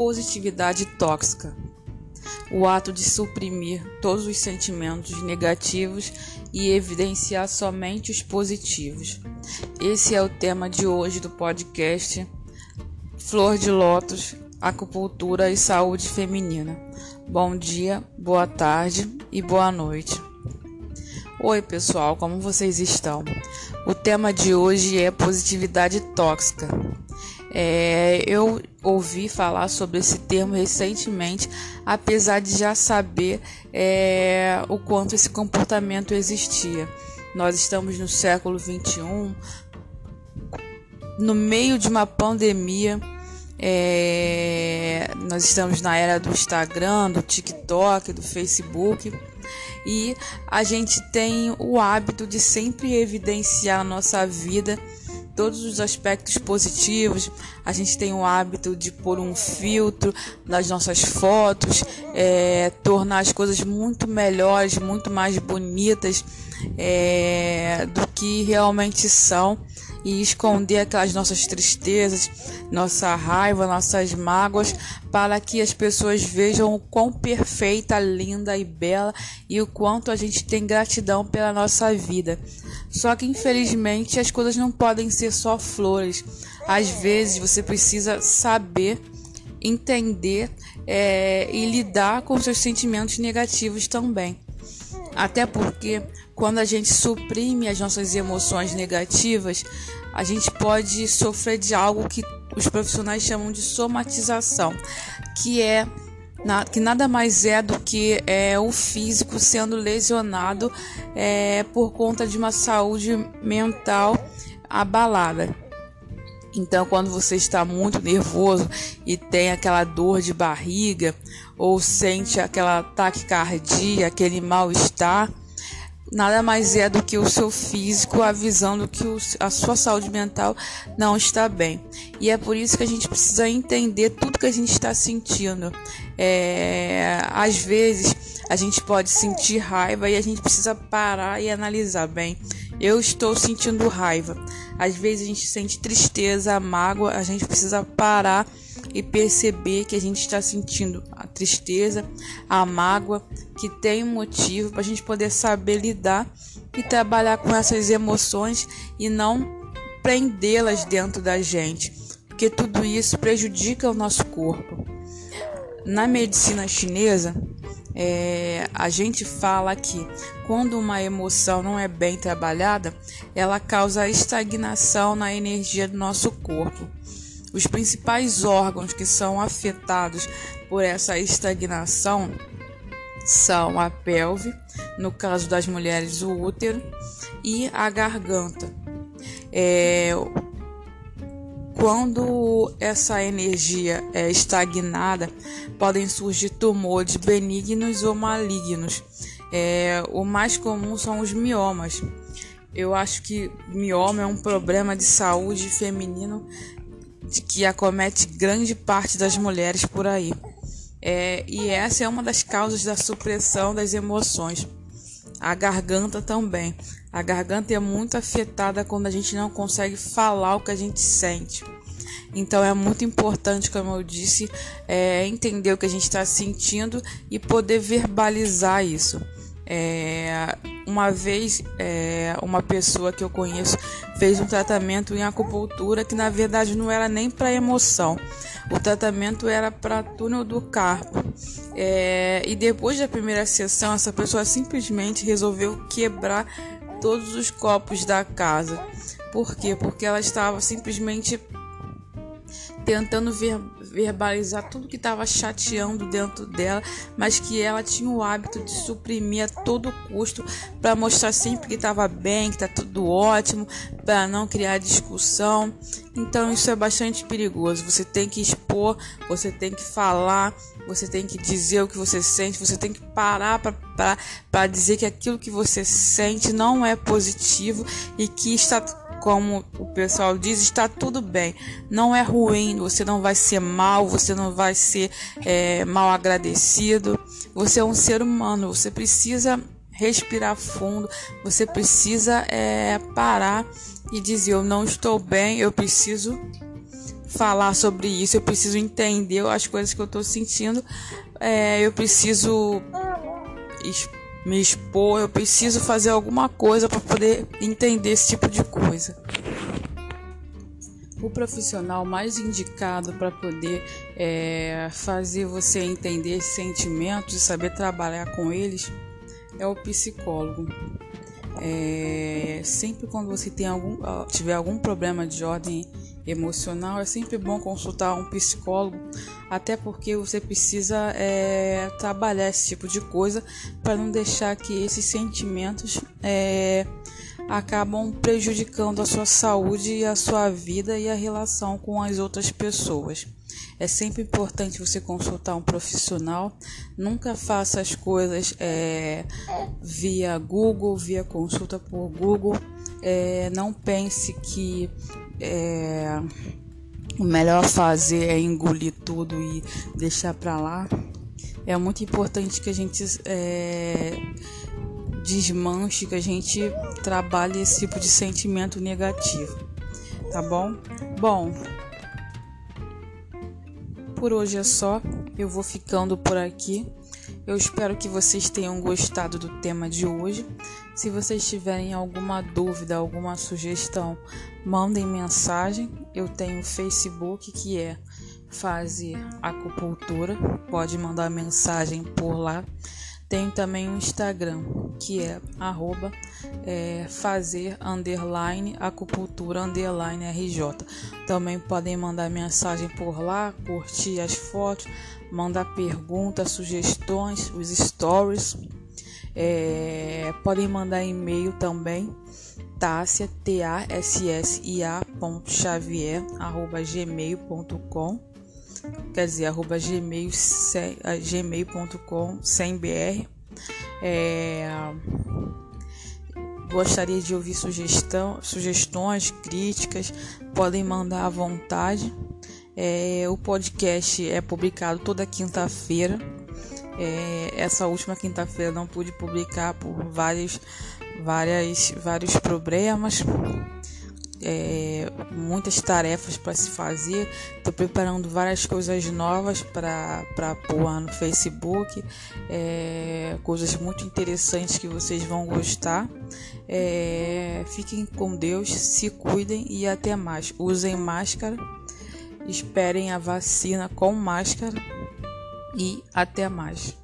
positividade tóxica, o ato de suprimir todos os sentimentos negativos e evidenciar somente os positivos. Esse é o tema de hoje do podcast Flor de Lótus, Acupuntura e Saúde Feminina. Bom dia, boa tarde e boa noite. Oi, pessoal, como vocês estão? O tema de hoje é positividade tóxica. É, eu ouvi falar sobre esse termo recentemente, apesar de já saber é, o quanto esse comportamento existia. Nós estamos no século 21, no meio de uma pandemia. É, nós estamos na era do Instagram, do TikTok, do Facebook e a gente tem o hábito de sempre evidenciar a nossa vida todos os aspectos positivos. A gente tem o hábito de pôr um filtro nas nossas fotos, é, tornar as coisas muito melhores, muito mais bonitas é, do que realmente são e esconder aquelas nossas tristezas, nossa raiva, nossas mágoas, para que as pessoas vejam o quão perfeita, linda e bela e o quanto a gente tem gratidão pela nossa vida. Só que infelizmente as coisas não podem ser só flores. Às vezes você precisa saber, entender é, e lidar com seus sentimentos negativos também. Até porque quando a gente suprime as nossas emoções negativas, a gente pode sofrer de algo que os profissionais chamam de somatização, que é que nada mais é do que é, o físico sendo lesionado é, por conta de uma saúde mental abalada. Então, quando você está muito nervoso e tem aquela dor de barriga ou sente aquela taquicardia, aquele mal-estar, nada mais é do que o seu físico avisando que a sua saúde mental não está bem. E é por isso que a gente precisa entender tudo que a gente está sentindo. É, às vezes a gente pode sentir raiva e a gente precisa parar e analisar bem. Eu estou sentindo raiva. Às vezes a gente sente tristeza, mágoa, a gente precisa parar e perceber que a gente está sentindo a tristeza, a mágoa, que tem um motivo para a gente poder saber lidar e trabalhar com essas emoções e não prendê-las dentro da gente, porque tudo isso prejudica o nosso corpo. Na medicina chinesa, é, a gente fala que quando uma emoção não é bem trabalhada, ela causa estagnação na energia do nosso corpo. Os principais órgãos que são afetados por essa estagnação são a pelve, no caso das mulheres, o útero e a garganta. É, quando essa energia é estagnada, podem surgir tumores benignos ou malignos. É, o mais comum são os miomas. Eu acho que mioma é um problema de saúde feminino que acomete grande parte das mulheres por aí. É, e essa é uma das causas da supressão das emoções. A garganta também. A garganta é muito afetada quando a gente não consegue falar o que a gente sente. Então é muito importante, como eu disse, é, entender o que a gente está sentindo e poder verbalizar isso. É, uma vez, é, uma pessoa que eu conheço fez um tratamento em acupuntura que na verdade não era nem para emoção. O tratamento era para túnel do carpo. É, e depois da primeira sessão, essa pessoa simplesmente resolveu quebrar todos os copos da casa. Por quê? Porque ela estava simplesmente tentando ver, verbalizar tudo que estava chateando dentro dela, mas que ela tinha o hábito de suprimir a todo custo para mostrar sempre que estava bem, que está tudo ótimo, para não criar discussão. Então isso é bastante perigoso. Você tem que expor, você tem que falar, você tem que dizer o que você sente, você tem que parar para dizer que aquilo que você sente não é positivo e que está como o pessoal diz, está tudo bem. Não é ruim, você não vai ser mal, você não vai ser é, mal agradecido. Você é um ser humano, você precisa respirar fundo, você precisa é, parar e dizer: Eu não estou bem, eu preciso falar sobre isso, eu preciso entender as coisas que eu estou sentindo, é, eu preciso me expor, eu preciso fazer alguma coisa para poder entender esse tipo de coisa. O profissional mais indicado para poder é, fazer você entender esses sentimentos e saber trabalhar com eles é o psicólogo. É, sempre quando você tem algum, tiver algum problema de ordem emocional, é sempre bom consultar um psicólogo, até porque você precisa é, trabalhar esse tipo de coisa para não deixar que esses sentimentos é, acabam prejudicando a sua saúde e a sua vida e a relação com as outras pessoas. É sempre importante você consultar um profissional. Nunca faça as coisas é, via Google, via consulta por Google. É, não pense que é, o melhor fazer é engolir tudo e deixar para lá. É muito importante que a gente é, desmanche, que a gente trabalhe esse tipo de sentimento negativo, tá bom? Bom, por hoje é só, eu vou ficando por aqui. Eu espero que vocês tenham gostado do tema de hoje. Se vocês tiverem alguma dúvida, alguma sugestão, mandem mensagem. Eu tenho o Facebook que é Fazer Acupuntura. Pode mandar mensagem por lá. Tem também o Instagram, que é arroba é, fazer underline acupuntura underline RJ. Também podem mandar mensagem por lá, curtir as fotos, mandar perguntas, sugestões, os stories. É, podem mandar e-mail também, T-A-S-S-I-A, Xavier, arroba gmail.com quer dizer, arroba gmail, gmail.com, sem BR. É, gostaria de ouvir sugestão, sugestões, críticas, podem mandar à vontade. É, o podcast é publicado toda quinta-feira. É, essa última quinta-feira não pude publicar por vários, várias, vários problemas é, muitas tarefas para se fazer. Estou preparando várias coisas novas para pôr no Facebook, é, coisas muito interessantes que vocês vão gostar. É, fiquem com Deus, se cuidem e até mais. Usem máscara, esperem a vacina com máscara e até mais.